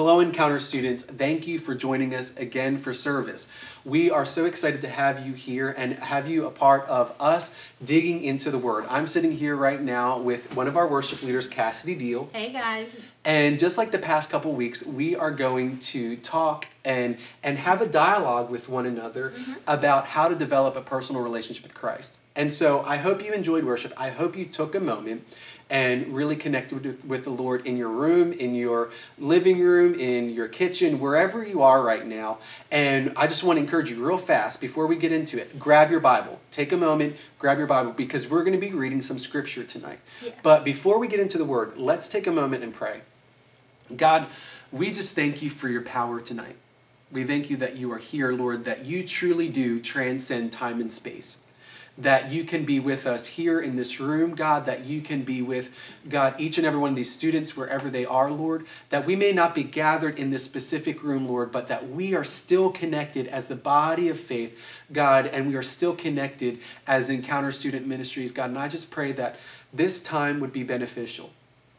hello, Encounter students. Thank you for joining us again for service. We are so excited to have you here and have you a part of us digging into the Word. I'm sitting here right now with one of our worship leaders, Cassidy Deal. Hey, guys. And just like the past couple weeks, we are going to talk and and have a dialogue with one another mm-hmm. about how to develop a personal relationship with Christ. And so I hope you enjoyed worship. I hope you took a moment and really connected with, with the Lord in your room, in your living room, in your kitchen, wherever you are right now. And I just want to encourage you real fast before we get into it grab your Bible. Take a moment, grab your Bible, because we're going to be reading some scripture tonight. Yeah. But before we get into the word, let's take a moment and pray. God, we just thank you for your power tonight. We thank you that you are here, Lord, that you truly do transcend time and space that you can be with us here in this room, God, that you can be with, God, each and every one of these students wherever they are, Lord, that we may not be gathered in this specific room, Lord, but that we are still connected as the body of faith, God, and we are still connected as Encounter Student Ministries, God. And I just pray that this time would be beneficial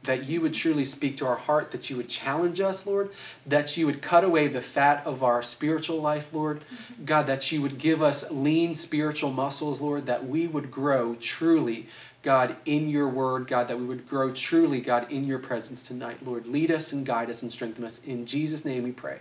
that you would truly speak to our heart, that you would challenge us, Lord, that you would cut away the fat of our spiritual life, Lord. Mm-hmm. God, that you would give us lean spiritual muscles, Lord, that we would grow truly, God, in your word, God, that we would grow truly, God, in your presence tonight, Lord. Lead us and guide us and strengthen us. In Jesus' name we pray.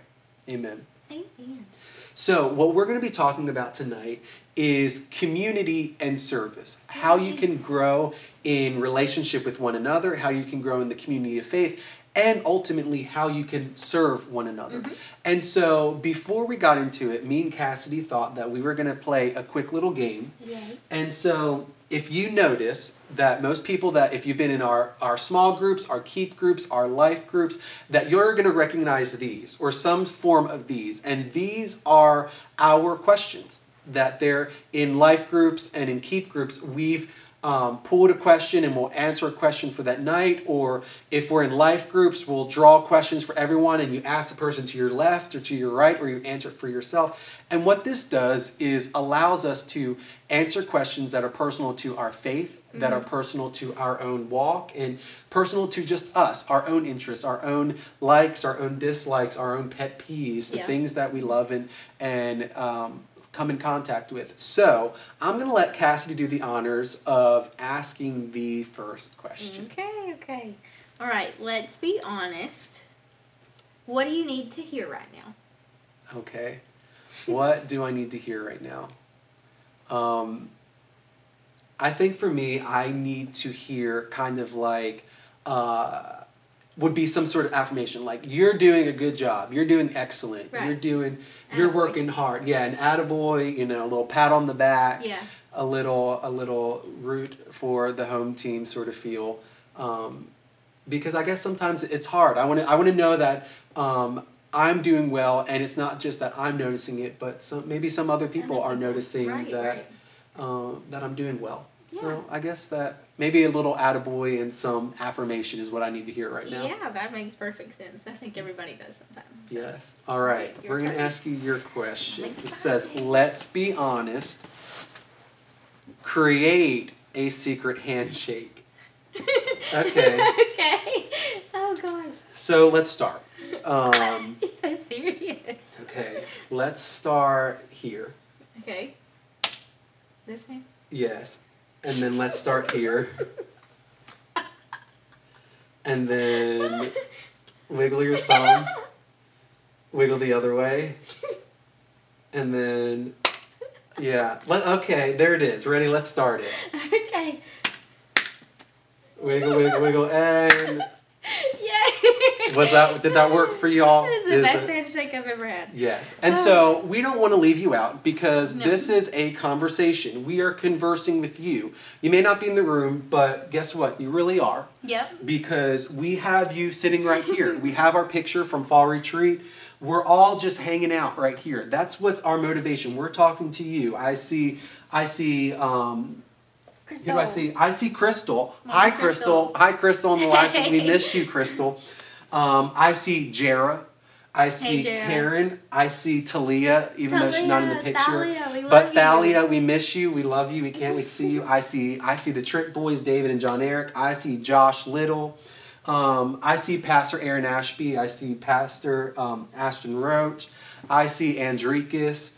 Amen. Amen. So, what we're going to be talking about tonight is community and service. How you can grow in relationship with one another, how you can grow in the community of faith, and ultimately how you can serve one another. Mm-hmm. And so, before we got into it, me and Cassidy thought that we were going to play a quick little game. Yay. And so, if you notice that most people that if you've been in our, our small groups our keep groups our life groups that you're going to recognize these or some form of these and these are our questions that they're in life groups and in keep groups we've um, pulled a question and we'll answer a question for that night. Or if we're in life groups, we'll draw questions for everyone and you ask the person to your left or to your right, or you answer it for yourself. And what this does is allows us to answer questions that are personal to our faith, mm-hmm. that are mm-hmm. personal to our own walk, and personal to just us, our own interests, our own likes, our own dislikes, our own pet peeves, the yeah. things that we love and, and um, come in contact with. So I'm going to let Cassidy do the honors of asking the first question. Okay, okay. All right, let's be honest. What do you need to hear right now? Okay. What do I need to hear right now? Um, I think for me, I need to hear kind of like, uh, would be some sort of affirmation like you're doing a good job. You're doing excellent. Right. you're doing you're attaboy. working hard. Yeah an attaboy you know a little pat on the back yeah. a little a little root for the home team sort of feel. Um, because I guess sometimes it's hard. I want to I want to know that um, I'm doing well and it's not just that I'm noticing it but some maybe some other people are noticing right, that right. Uh, that I'm doing well yeah. so I guess that maybe a little attaboy and some affirmation is what I need to hear right now. Yeah, that makes perfect sense. I think everybody does sometimes. So. Yes. All right. We're going to ask you your question. It says, let's be honest. Create a secret handshake. Okay. okay. Oh gosh. So let's start. Um, He's so serious. Okay. Let's start here. Okay. This hand? Yes. And then let's start here. And then wiggle your thumb. Wiggle the other way. And then, yeah. Let, okay, there it is. Ready? Let's start it. Okay. Wiggle, wiggle, wiggle, and was that did that work for y'all? This is the best handshake I've ever had. Yes, and oh. so we don't want to leave you out because no. this is a conversation. We are conversing with you. You may not be in the room, but guess what? You really are. Yep. Because we have you sitting right here. we have our picture from fall retreat. We're all just hanging out right here. That's what's our motivation. We're talking to you. I see. I see. Um, Crystal. Who do I see? I see Crystal. Hi, Crystal. Crystal. Hi, Crystal. On the live, we missed you, Crystal. Um, I see Jara. I see hey, Karen. I see Talia, even Talia, though she's not in the picture. Thalia, but Thalia, we miss you. We love you. We can't wait to see you. I see I see the Trick Boys, David and John Eric. I see Josh Little. Um, I see Pastor Aaron Ashby. I see Pastor um, Ashton Roach. I see Andrikis.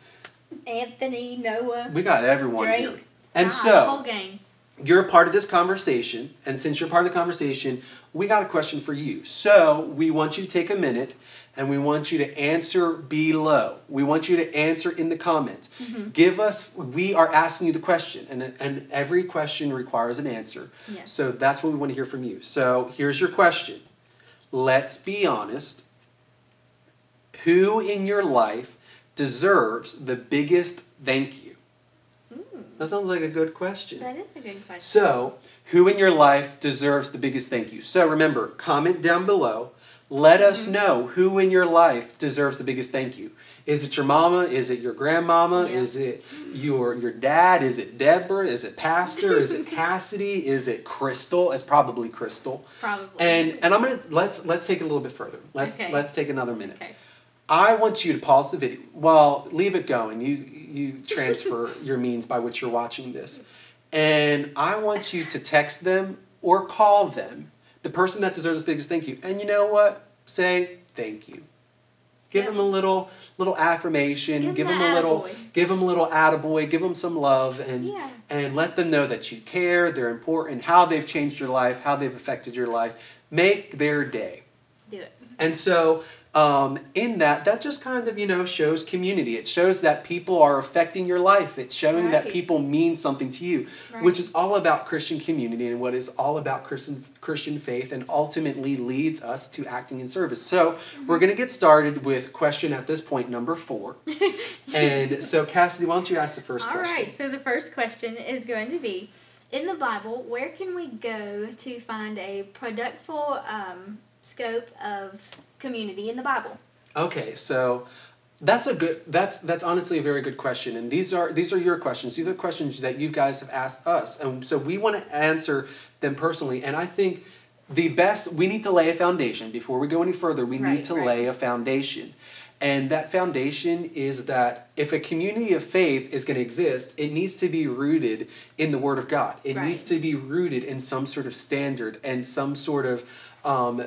Anthony, Noah, We got everyone Drake. here. And so, whole gang. You're a part of this conversation, and since you're part of the conversation, we got a question for you. So we want you to take a minute and we want you to answer below. We want you to answer in the comments. Mm-hmm. Give us, we are asking you the question, and, and every question requires an answer. Yes. So that's what we want to hear from you. So here's your question Let's be honest. Who in your life deserves the biggest thank you? That sounds like a good question. that is a good question. So, who in your life deserves the biggest thank you? So, remember, comment down below. Let us Mm-hmm. know who in your life deserves the biggest thank you. Is it your mama? Is it your grandmama? Yeah. Is it your your dad? Is it Deborah? Is it Pastor? Is it Cassidy? Is it Crystal? It's probably Crystal. Probably. And and I'm gonna let's let's take it a little bit further. Let's Okay. let's take another minute. okay. I want you to pause the video. Well, leave it going. You you transfer your means by which you're watching this. And I want you to text them or call them, the person that deserves the biggest thank you. And you know what? Say thank you. Give Yeah. them a little little affirmation. Give give the them a little attaboy. give them a little attaboy. Give them some love and Yeah. and let them know that you care, they're important, how they've changed your life, how they've affected your life. Make their day. And so, um, in that, that just kind of, you know, shows community. It shows that people are affecting your life. It's showing that people mean something to you, Right. which is all about Christian community and what is all about Christian, Christian faith and ultimately leads us to acting in service. So, we're going to get started with question at this point, number four. and so, Cassidy, why don't you ask the first All question? All right. So the first question is going to be, in the Bible, where can we go to find a productful um, scope of community in the Bible? Okay, so that's a good that's that's honestly a very good question and these are these are your questions these are questions that you guys have asked us and so we want to answer them personally and i think the best we need to lay a foundation before we go any further we Right, need to right. lay a foundation and that foundation is that if a community of faith is going to exist it needs to be rooted in the word of god it Right. needs to be rooted in some sort of standard and some sort of um,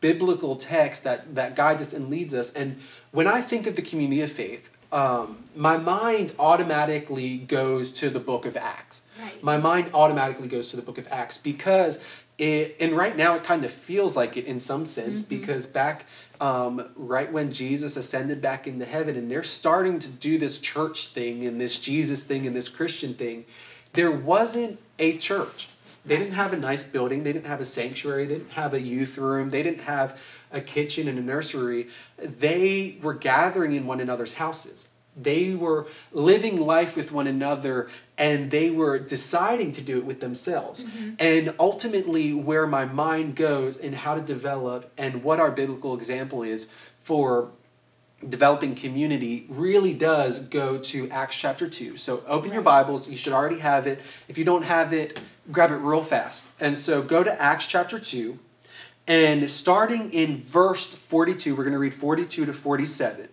biblical text that, that guides us and leads us. And when I think of the community of faith, um, my mind automatically goes to the book of Acts. Right. My mind automatically goes to the book of Acts because it, and right now it kind of feels like it in some sense Mm-hmm. because back um, right when Jesus ascended back into heaven and they're starting to do this church thing and this Jesus thing and this Christian thing, there wasn't a church. They didn't have a nice building. They didn't have a sanctuary. They didn't have a youth room. They didn't have a kitchen and a nursery. They were gathering in one another's houses. They were living life with one another and they were deciding to do it with themselves. Mm-hmm. And ultimately, where my mind goes and how to develop and what our biblical example is for developing community really does go to Acts chapter 2. So open your Bibles. You should already have it. If you don't have it, grab it real fast. And so go to Acts chapter 2. And starting in verse 42, we're going to read 42 to 47.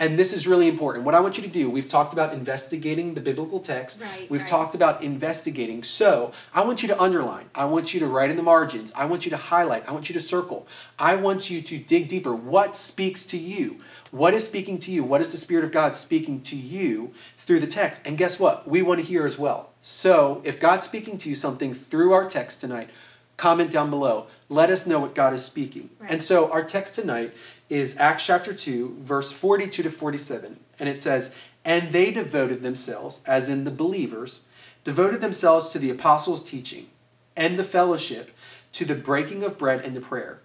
And this is really important. What I want you to do, we've talked about investigating the biblical text. Right, we've right. talked about investigating. So I want you to underline. I want you to write in the margins. I want you to highlight. I want you to circle. I want you to dig deeper. What speaks to you? What is speaking to you? What is the Spirit of God speaking to you through the text? And guess what? We want to hear as well. So if God's speaking to you something through our text tonight, comment down below. Let us know what God is speaking. Right. And so our text tonight is Acts chapter 2, verse 42 to 47. And it says, And they devoted themselves, as in the believers, devoted themselves to the apostles' teaching and the fellowship, to the breaking of bread and to prayer.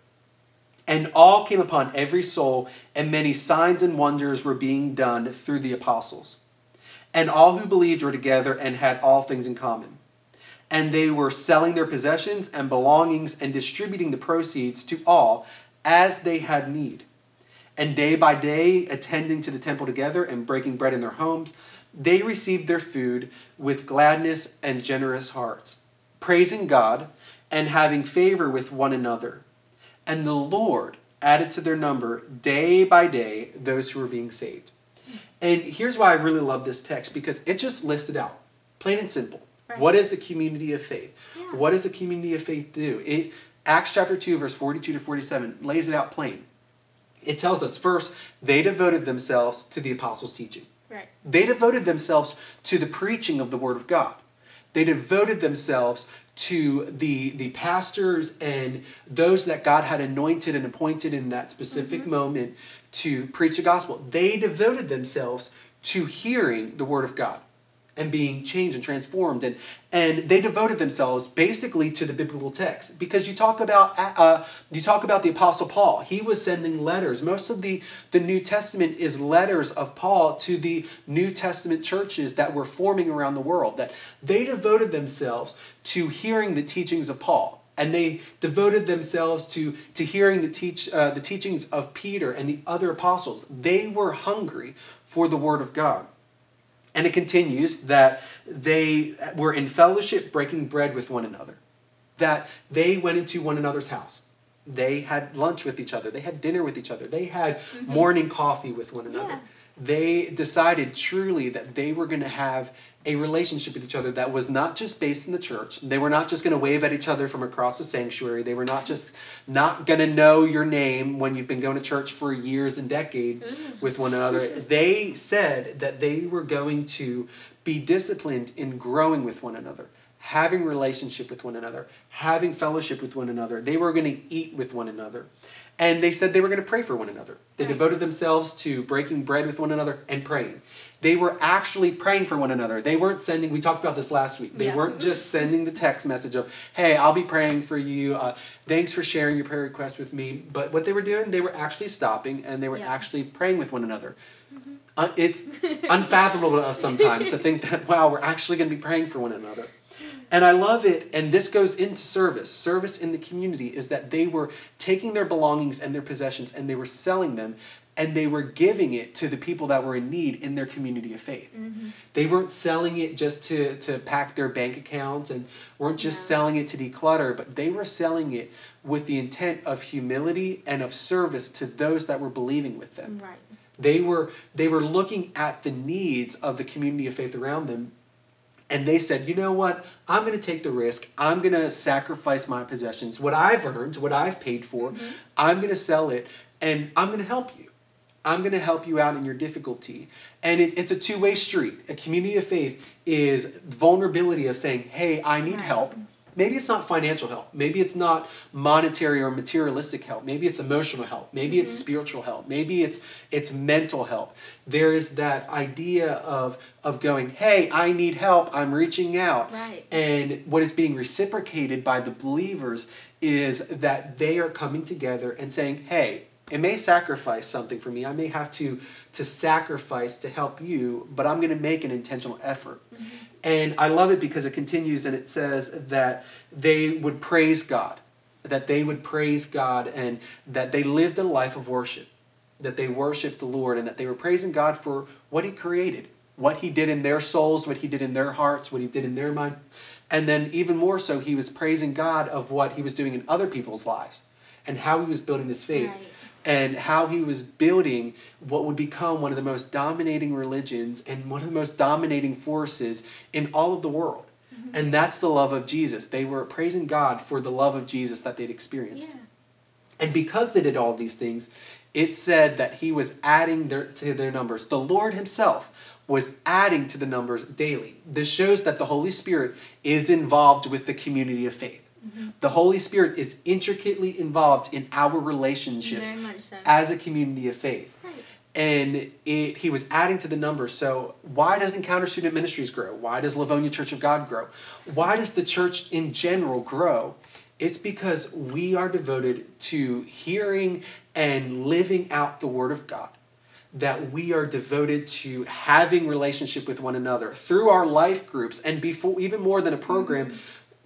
And all came upon every soul, and many signs and wonders were being done through the apostles. And all who believed were together and had all things in common. And they were selling their possessions and belongings and distributing the proceeds to all as they had need. And day by day, attending to the temple together and breaking bread in their homes, they received their food with gladness and generous hearts, praising God and having favor with one another. And the Lord added to their number day by day those who were being saved. And here's why I really love this text because it just listed out, plain and simple. Right. What is a community of faith? Yeah. What does a community of faith do? It Acts chapter 2, verse 42 to 47 lays it out plain. It tells us first, they devoted themselves to the apostles' teaching. Right. They devoted themselves to the preaching of the Word of God. They devoted themselves to the, the pastors and those that God had anointed and appointed in that specific Mm-hmm. moment to preach the gospel. They devoted themselves to hearing the Word of God and being changed and transformed. And and they devoted themselves basically to the biblical text. Because you talk about uh, you talk about the apostle paul. He was sending letters. Most of the the new testament is letters of paul to the new testament churches that were forming around the world. That they devoted themselves to hearing the teachings of paul. And they devoted themselves to, to hearing the, teach, uh, the teachings of peter and the other apostles. They were hungry for the word of god and it continues that they were in fellowship, breaking bread with one another. That they went into one another's house. They had lunch with each other. They had dinner with each other. They had mm-hmm. morning coffee with one another. Yeah. They decided truly that they were going to have a relationship with each other that was not just based in the church. They were not just going to wave at each other from across the sanctuary. They were not just not going to know your name when you've been going to church for years and decades mm. with one another. They said that they were going to be disciplined in growing with one another, having relationship with one another, having fellowship with one another. They were going to eat with one another. And they said they were going to pray for one another. They Right. devoted themselves to breaking bread with one another and praying. They were actually praying for one another. They weren't sending, we talked about this last week. They Yeah. weren't just sending the text message of, hey, I'll be praying for you. Uh, thanks for sharing your prayer request with me. But what they were doing, they were actually stopping and they were Yeah. actually praying with one another. Uh, it's unfathomable to us sometimes to think that, wow, we're actually going to be praying for one another. And I love it, and this goes into service. Service in the community is that they were taking their belongings and their possessions and they were selling them and they were giving it to the people that were in need in their community of faith. Mm-hmm. They weren't selling it just to, to pack their bank accounts and weren't just No. selling it to declutter, but they were selling it with the intent of humility and of service to those that were believing with them. Right. They were they were looking at the needs of the community of faith around them and they said, "You know what? I'm going to take the risk. I'm going to sacrifice my possessions, what I've earned, what I've paid for. Mm-hmm. I'm going to sell it and I'm going to help you. I'm going to help you out in your difficulty." And it, it's a two-way street. A community of faith is vulnerability of saying, "Hey, I need Right. help." Maybe it's not financial help. Maybe it's not monetary or materialistic help. Maybe it's emotional help. Maybe it's mm-hmm. spiritual help. Maybe it's it's mental help. There is that idea of of going, "Hey, I need help. I'm reaching out." Right. And what is being reciprocated by the believers is that they are coming together and saying, "Hey, it may sacrifice something for me. I may have to to sacrifice to help you, but I'm going to make an intentional effort." Mm-hmm. And I love it because it continues and it says that they would praise God, that they would praise God and that they lived a life of worship, that they worshiped the Lord and that they were praising God for what He created, what He did in their souls, what He did in their hearts, what He did in their mind. And then, even more so, He was praising God of what He was doing in other people's lives and how He was building this faith Right. And how he was building what would become one of the most dominating religions and one of the most dominating forces in all of the world. Mm-hmm. And that's the love of Jesus. They were praising God for the love of Jesus that they'd experienced. Yeah. And because they did all these things, it said that he was adding their, to their numbers. The Lord himself was adding to the numbers daily. This shows that the Holy Spirit is involved with the community of faith. Mm-hmm. The Holy Spirit is intricately involved in our relationships so. as a community of faith. Right. And it, he was adding to the number. So, why does Encounter Student Ministries grow? Why does Livonia Church of God grow? Why does the church in general grow? It's because we are devoted to hearing and living out the Word of God. That we are devoted to having relationship with one another through our life groups, and before even more than a program, mm-hmm.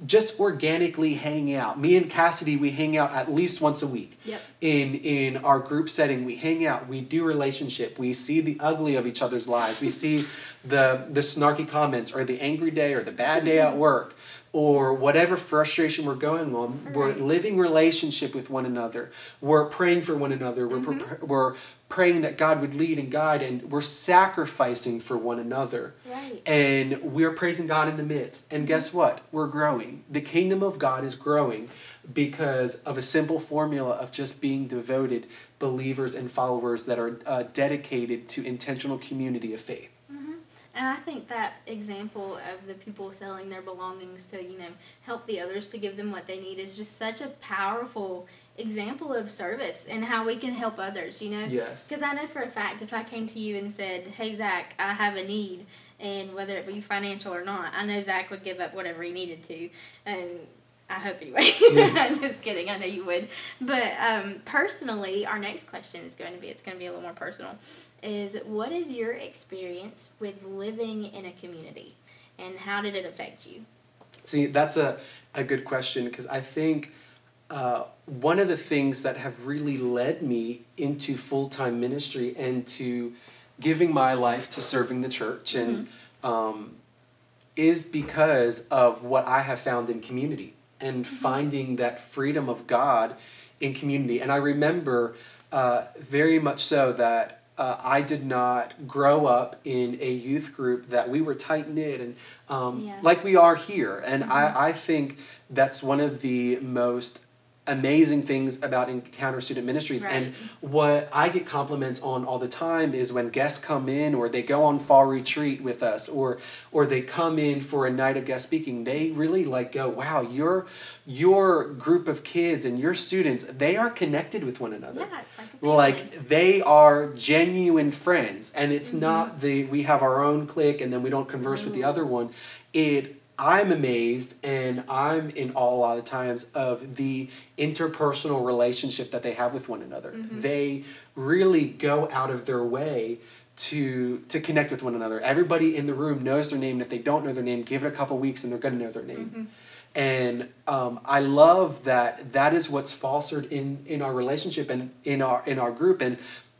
Just organically hanging out. Me and Cassidy, we hang out at least once a week Yep. in in our group setting we hang out we do relationship we see the ugly of each other's lives we see the the snarky comments or the angry day or the bad day at mm-hmm. work or whatever frustration we're going on we're living relationship with one another we're praying for one another we're Mm-hmm. pre- we're praying that God would lead and guide and we're sacrificing for one another Right. and we're praising God in the midst. And guess what? We're growing. The kingdom of God is growing because of a simple formula of just being devoted believers and followers that are uh, dedicated to intentional community of faith. And I think that example of the people selling their belongings to, you know, help the others to give them what they need is just such a powerful example of service and how we can help others, you know? Yes. Because I know for a fact if I came to you and said, hey, Zach, I have a need, and whether it be financial or not, I know Zach would give up whatever he needed to. And I hope anyway. Yeah. I'm just kidding. I know you would. But um, personally, our next question is going to be it's going to be a little more personal. Is what is your experience with living in a community, and how did it affect you? See, that's a, a good question because I think uh, one of the things that have really led me into full time ministry and to giving my life to serving the church and um, is because of what I have found in community and finding that freedom of God in community. And I remember uh, very much so that uh, I did not grow up in a youth group that we were tight knit and um, Yeah. like we are here. And I, I think that's one of the most amazing things about Encounter Student Ministries. And what I get compliments on all the time is when guests come in or they go on fall retreat with us or or they come in for a night of guest speaking, they really like go, wow, your your group of kids and your students, they are connected with one another Yeah, it's like like they are genuine friends and it's Mhm. not the we have our own clique and then we don't converse with the Mhm. other one it i'm amazed and i'm in awe a lot of times of the interpersonal relationship that they have with one another Mhm. they really go out of their way to to connect with one another everybody in the room knows their name and if they don't know their name give it a couple weeks and they're going to know their name Mhm. and um, I love that that is what's fostered in in our relationship and in our in our group and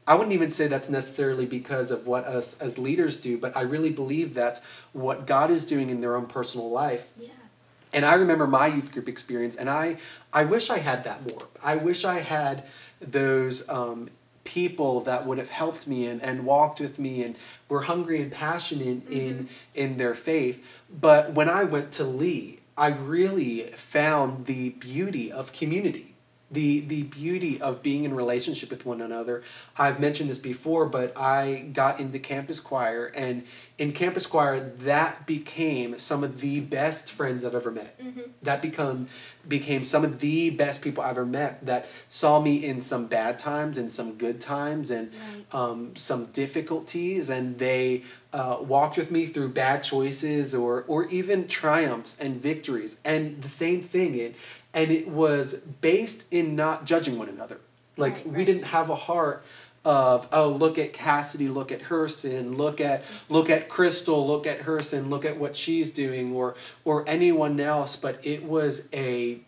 I wouldn't even say that's necessarily because of what us as leaders do but I really believe that's what God is doing in their own personal life Yeah. and I remember my youth group experience, and I, I wish I had that more. I wish I had those um, people that would have helped me and, and walked with me and were hungry and passionate in in their faith. But when I went to Lee, I really found the beauty of community. The, the beauty of being in relationship with one another. I've mentioned this before, but I got into campus choir, and in campus choir, that became some of the best friends I've ever met Mhm. that become became some of the best people I've ever met that saw me in some bad times and some good times and Right. um, some difficulties and they uh, walked with me through bad choices or or even triumphs and victories and the same thing it and it was based in not judging one another. Like Right, we didn't have a heart of oh look at Cassidy look at her sin look at look at Crystal look at her sin look at what she's doing or or anyone else. But it was a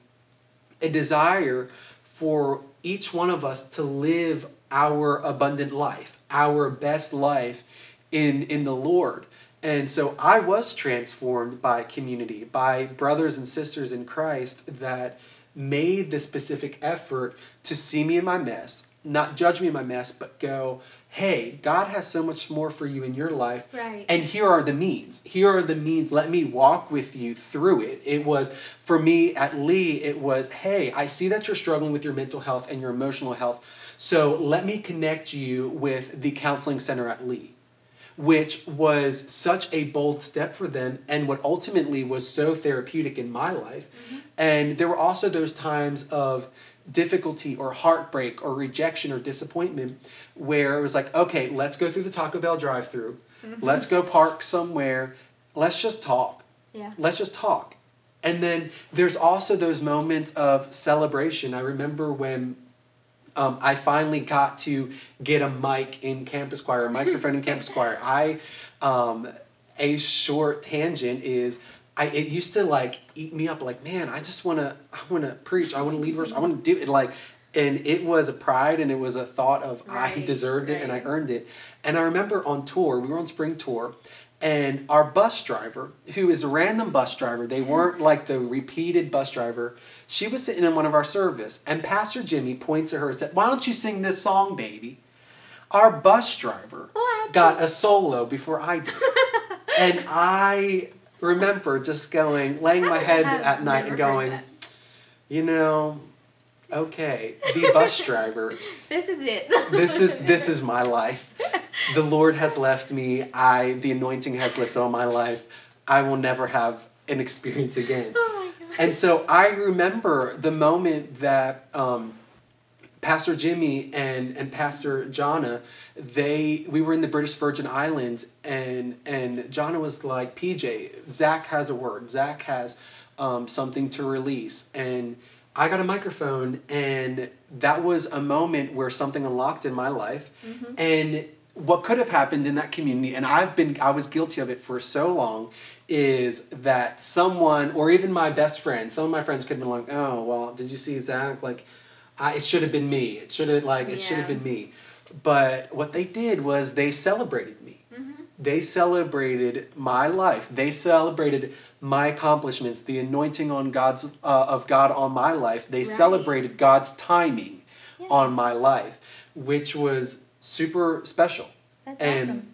a desire for each one of us to live our abundant life our best life in in the Lord and so I was transformed by community by brothers and sisters in Christ that made the specific effort to see me in my mess not judge me in my mess but go hey God has so much more for you in your life Right. and here are the means. Here are the means. Let me walk with you through it. It was for me at lee it was hey i see that you're struggling with your mental health and your emotional health so let me connect you with the counseling center at lee which was such a bold step for them and what ultimately was so therapeutic in my life. Mm-hmm. And there were also those times of difficulty or heartbreak or rejection or disappointment where it was like okay let's go through the taco bell drive through mm-hmm. let's go park somewhere. Let's just talk. Yeah. let's just talk. And then there's also those moments of celebration. I remember when um, I finally got to get a mic in campus choir, a microphone in campus choir. I, um, a short tangent is, I it used to like eat me up. Like, man, I just wanna, I wanna preach. I wanna lead verse. I wanna do it. Like, and it was a pride and it was a thought of I Right, deserved it and I earned it. And I remember on tour, we were on spring tour, and our bus driver, who is a random bus driver, they weren't like the repeated bus driver, she was sitting in one of our service, and Pastor Jimmy points at her and said, Why don't you sing this song, baby? Our bus driver What? got a solo before I did. and I remember just going, laying my head have at night and going, you know, okay, the bus driver. this is it. this is this is my life. The Lord has left me. I the anointing has left on my life. I will never have an experience again. Oh. And so I remember the moment that um, Pastor Jimmy and, and Pastor Jonna, they we were in the British Virgin Islands and and Jonna was like, PJ, Zach has a word. Zach has um, something to release. And I got a microphone and that was a moment where something unlocked in my life. Mm-hmm. And what could have happened in that community, and I've been I was guilty of it for so long, is that someone or even my best friend, some of my friends could have been like, "Oh, well, did you see Zach? Like, I, it should have been me. It should have like it should have been me." But what they did was they celebrated me. Mhm. They celebrated my life. They celebrated my accomplishments, the anointing on God's uh, of God on my life. They Right. celebrated God's timing Yeah. on my life, which was super special. That's and awesome.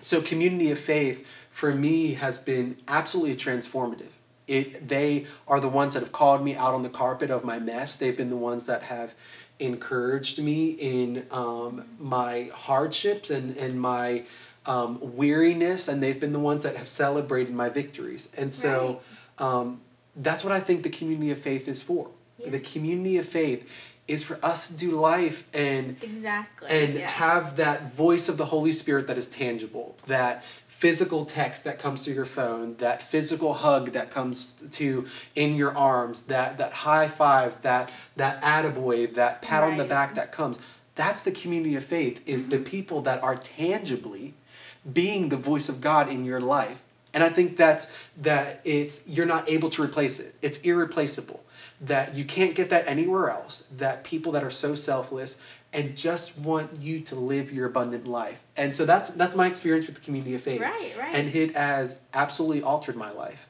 So community of faith for me has been absolutely transformative. It they are the ones that have called me out on the carpet of my mess. They've been the ones that have encouraged me in um, my hardships and and my um, weariness, and they've been the ones that have celebrated my victories. And so um, that's what I think the community of faith is for. Yeah. The community of faith is for us to do life and Exactly. and yeah. have that voice of the Holy Spirit that is tangible, that physical text that comes through your phone, that physical hug that comes to in your arms, that that high five, that that attaboy, that pat on the back that comes. That's the community of faith, is the mm-hmm. people that are tangibly being the voice of God in your life. And I think that's that it's you're not able to replace it. It's irreplaceable. That you can't get that anywhere else. That people that are so selfless and just want you to live your abundant life. And so that's that's my experience with the community of faith. Right, right. And it has absolutely altered my life.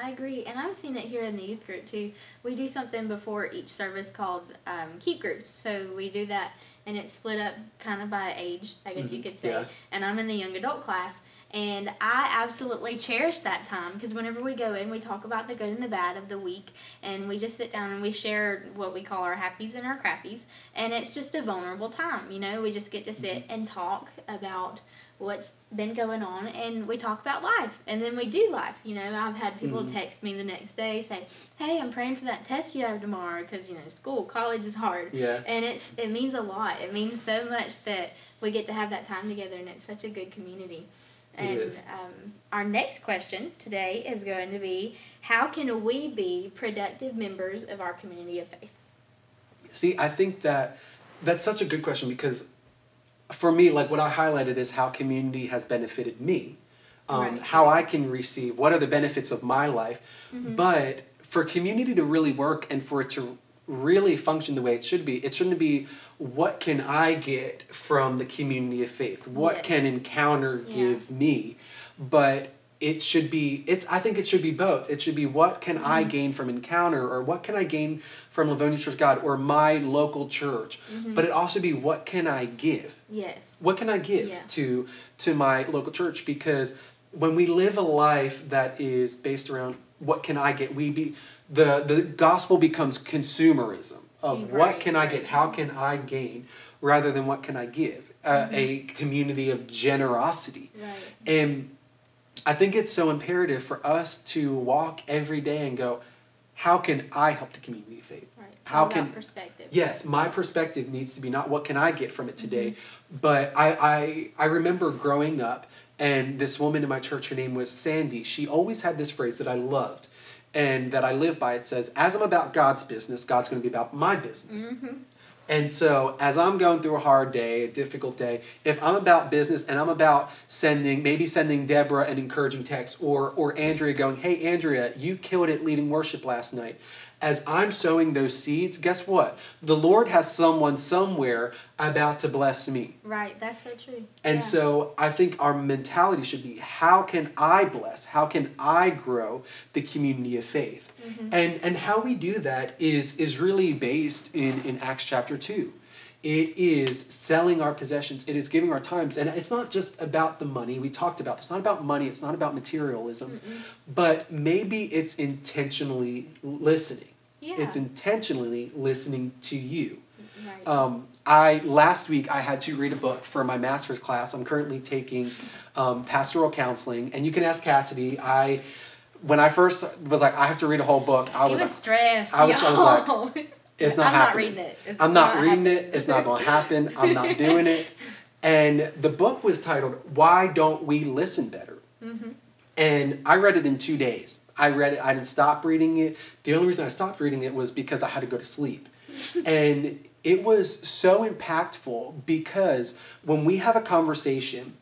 I agree, and I've seen it here in the youth group too. We do something before each service called um, keep groups. So we do that, and it's split up kind of by age, I guess you Mhm, could say. yeah. And I'm in the young adult class, and I absolutely cherish that time because whenever we go in, we talk about the good and the bad of the week, and we just sit down and we share what we call our happies and our crappies, and it's just a vulnerable time. You know, we just get to sit and talk about what's been going on and we talk about life and then we do life you know i've had people Mhm. text me the next day say hey i'm praying for that test you have tomorrow because you know school college is hard Yes. and it's it means a lot it means so much that we get to have that time together and it's such a good community It and. Um, our next question today is going to be how can we be productive members of our community of faith See, I think that that's such a good question because for me, like what I highlighted is how community has benefited me, um, Right. how I can receive, what are the benefits of my life. Mhm. But for community to really work and for it to really function the way it should be, it shouldn't be what can I get from the community of faith? What Yes. can encounter Yeah. give me? But it should be it's I think it should be both. It should be what can I Mm-hmm. gain from encounter or what can I gain from Livonia Church God or my local church. Mhm. But it also be what can I give? yes What can I give Yeah. to to my local church? Because when we live a life that is based around what can I get, we be the the gospel becomes consumerism of what Right, can I get, how can I gain, rather than what can I give. Uh, A community of generosity. right And I think it's so imperative for us to walk every day and go, how can I help the community of faith? right it's How can- perspective Yes, my perspective needs to be not what can I get from it today, but I, I I remember growing up and this woman in my church, her name was Sandy. She always had this phrase that I loved and that I live by. It says, "As I'm about God's business, God's going to be about my business." mm-hmm. And so, as I'm going through a hard day, a difficult day, if I'm about business and I'm about sending, maybe sending Deborah an encouraging text or, or Andrea going, hey, Andrea, you killed it leading worship last night. As I'm sowing those seeds, guess what? The Lord has someone somewhere about to bless me. right that's so true And Yeah. so I think our mentality should be how can I bless? How can I grow the community of faith? Mhm. And and how we do that is is really based in, in Acts chapter 2. It is selling our possessions. It is giving our times. And it's not just about the money. We talked about this. It's not about money. It's not about materialism. Mm-mm. But maybe it's intentionally listening. Yeah. It's intentionally listening to you. right. Um, I last week I had to read a book for my master's class. I'm currently taking um, pastoral counseling, and you can ask Cassidy. I when I first was like I have to read a whole book. I was was like, stressed. I was- I was y'all. it's not I'm happening. not reading it. It's I'm not, reading happening. it. It's not going to happen. I'm not doing it. And the book was titled "Why Don't We Listen Better." hmm And I read it in two days. I read it. I didn't stop reading it. The only reason I stopped reading it was because I had to go to sleep. and it was so impactful because when we have a conversation,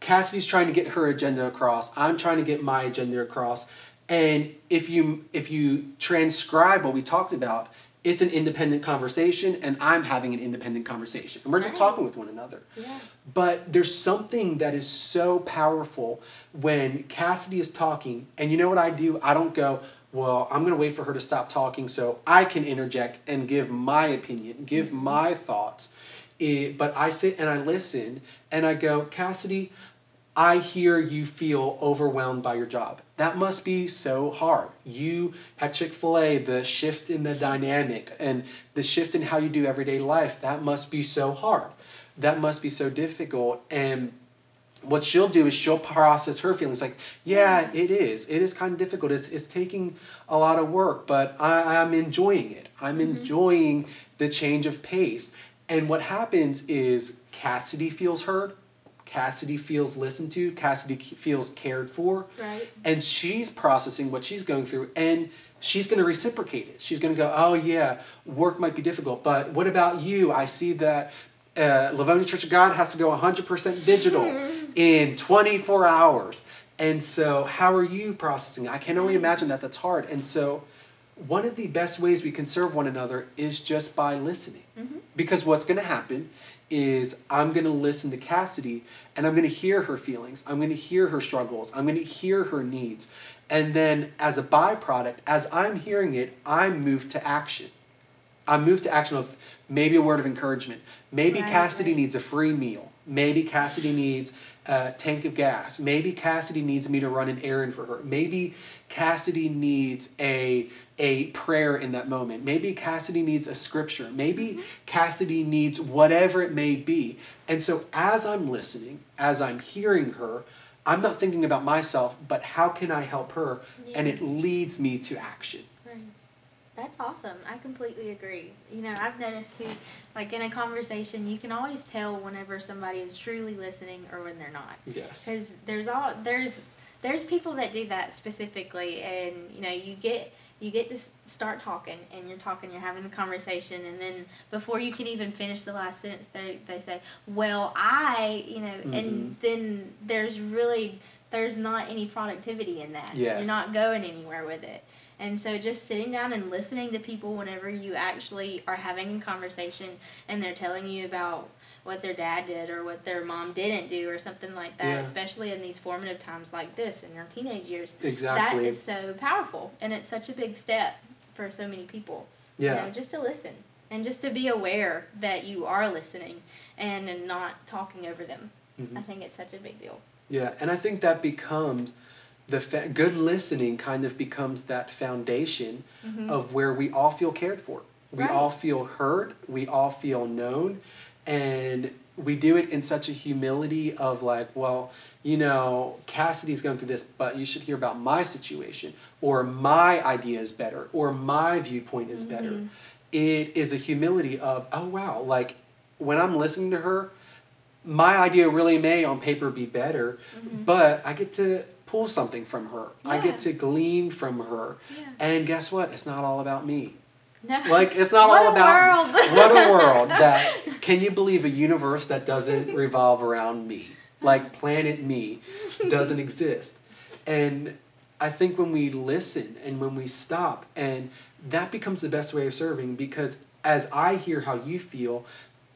Cassidy's trying to get her agenda across. I'm trying to get my agenda across. And if you if you transcribe what we talked about, it's an independent conversation, and I'm having an independent conversation, and we're just Right. talking with one another. Yeah. But there's something that is so powerful when Cassidy is talking, and you know what I do? I don't go, well, I'm going to wait for her to stop talking so I can interject and give my opinion, give Mm-hmm. my thoughts. Eh, but I sit and I listen and I go, Cassidy, I hear you feel overwhelmed by your job. That must be so hard. You at Chick fil A, the shift in the dynamic and the shift in how you do everyday life, that must be so hard. That must be so difficult. And what she'll do is she'll process her feelings like, yeah, it is. It is kind of difficult. It's, it's taking a lot of work, but I, I'm enjoying it. I'm mm-hmm. enjoying the change of pace. And what happens is Cassidy feels heard. Cassidy feels listened to. Cassidy feels cared for. Right. And she's processing what she's going through and she's going to reciprocate it. She's going to go, oh, yeah, work might be difficult, but what about you? I see that uh, Livonia Church of God has to go 100% digital in 24 hours. And so, how are you processing? I can only imagine that that's hard. And so, one of the best ways we can serve one another is just by listening. Because what's going to happen is I'm going to listen to Cassidy and I'm going to hear her feelings. I'm going to hear her struggles. I'm going to hear her needs. And then, as a byproduct, as I'm hearing it, I'm moved to action. I'm moved to action of maybe a word of encouragement. Maybe Right, Cassidy right. needs a free meal. Maybe Cassidy needs a tank of gas. Maybe Cassidy needs me to run an errand for her. Maybe Cassidy needs a a prayer in that moment. Maybe Cassidy needs a scripture. Maybe mm-hmm. Cassidy needs whatever it may be. And so as I'm listening, as I'm hearing her, I'm not thinking about myself, but how can I help her? And it leads me to action. That's awesome. I completely agree. You know, I've noticed too, like in a conversation, you can always tell whenever somebody is truly listening or when they're not. Yes. Because there's all there's there's people that do that specifically, and you know, you get you get to start talking, and you're talking, you're having the conversation, and then before you can even finish the last sentence, they they say, "Well, I," you know, Mm-hmm. and then there's really there's not any productivity in that. Yes. You're not going anywhere with it. And so just sitting down and listening to people whenever you actually are having a conversation and they're telling you about what their dad did or what their mom didn't do or something like that, Yeah. especially in these formative times like this in your teenage years. Exactly. That is so powerful and it's such a big step for so many people. yeah. You know, just to listen and just to be aware that you are listening and, and not talking over them. Mhm. I think it's such a big deal. Yeah, and I think that becomes the fa- good listening kind of becomes that foundation Mhm. of where we all feel cared for. We Right. all feel heard, we all feel known, and we do it in such a humility of like, well, you know, Cassidy's going through this, but you should hear about my situation, or my idea is better, or my viewpoint is better. Mhm. It is a humility of, oh wow, like when I'm listening to her, my idea really may on paper be better, Mhm. but I get to pull something from her. I get to glean from her. Yeah. And guess what? It's not all about me. No. Like it's not What all a about world. what a world that can you believe a universe that doesn't revolve around me? Like planet me doesn't exist. And I think when we listen and when we stop and that becomes the best way of serving because as I hear how you feel,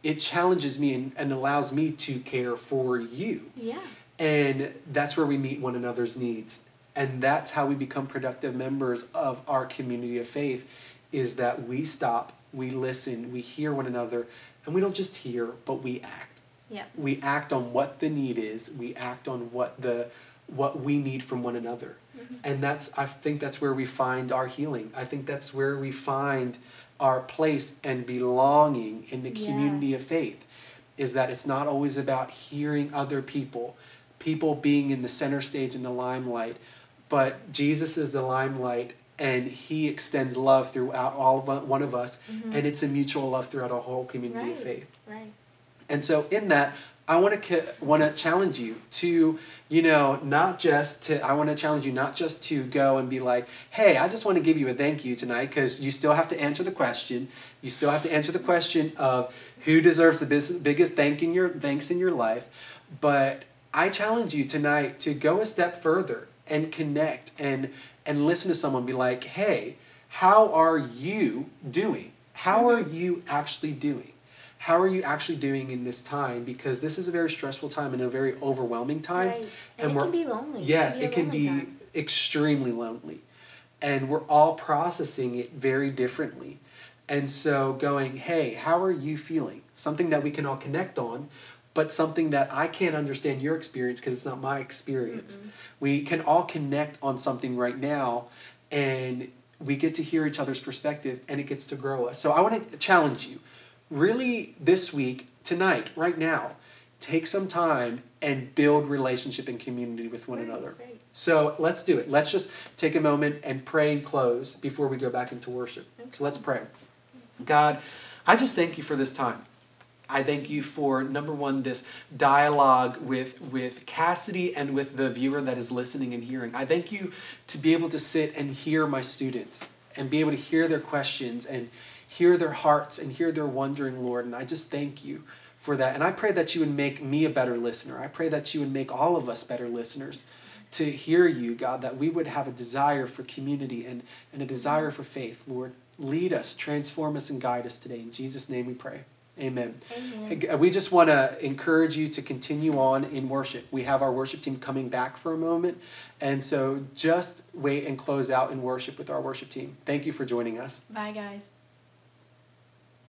it challenges me and, and allows me to care for you. Yeah. And that's where we meet one another's needs. And that's how we become productive members of our community of faith is that we stop, we listen, we hear one another, and we don't just hear, but we act. Yeah. We act on what the need is, we act on what the what we need from one another. Mm-hmm. And that's I think that's where we find our healing. I think that's where we find our place and belonging in the Yeah. community of faith. Is that it's not always about hearing other people, people being in the center stage in the limelight, but Jesus is the limelight and he extends love throughout all of one of us Mhm. and it's a mutual love throughout a whole community of faith. Right. And so in that, I want to want to challenge you to, you know, not just to I want to challenge you not just to go and be like, "Hey, I just want to give you a thank you tonight" because you still have to answer the question. You still have to answer the question of who deserves the biggest thank in your thanks in your life. But I challenge you tonight to go a step further and connect and and listen to someone be like, "Hey, how are you doing? How are Mhm. you actually doing?" how are you actually doing in this time because this is a very stressful time and a very overwhelming time Right. and And, it can be lonely. yes be it can be extremely lonely and we're all processing it very differently and so going hey how are you feeling something that we can all connect on but something that i can't understand your experience because it's not my experience Mm-mm. we can all connect on something right now and we get to hear each other's perspective and it gets to grow us so i want to challenge you really this week, tonight, right now, take some time and build relationship and community with one Right, another. right. So let's do it. Let's just take a moment and pray and close before we go back into worship. So let's pray. God, I just thank you for this time. I thank you for number one, this dialogue with with Cassidy and with the viewer that is listening and hearing. I thank you to be able to sit and hear my students and be able to hear their questions and hear their hearts and hear their wondering, Lord. And I just thank you for that. And I pray that you would make me a better listener. I pray that you would make all of us better listeners to hear you, God, that we would have a desire for community and, and a desire for faith, Lord. Lead us, transform us, and guide us today. In Jesus' name we pray. Amen. Amen. Uh, we just want to encourage you to continue on in worship. We have our worship team coming back for a moment. And so just wait and close out in worship with our worship team. Thank you for joining us. Bye, guys.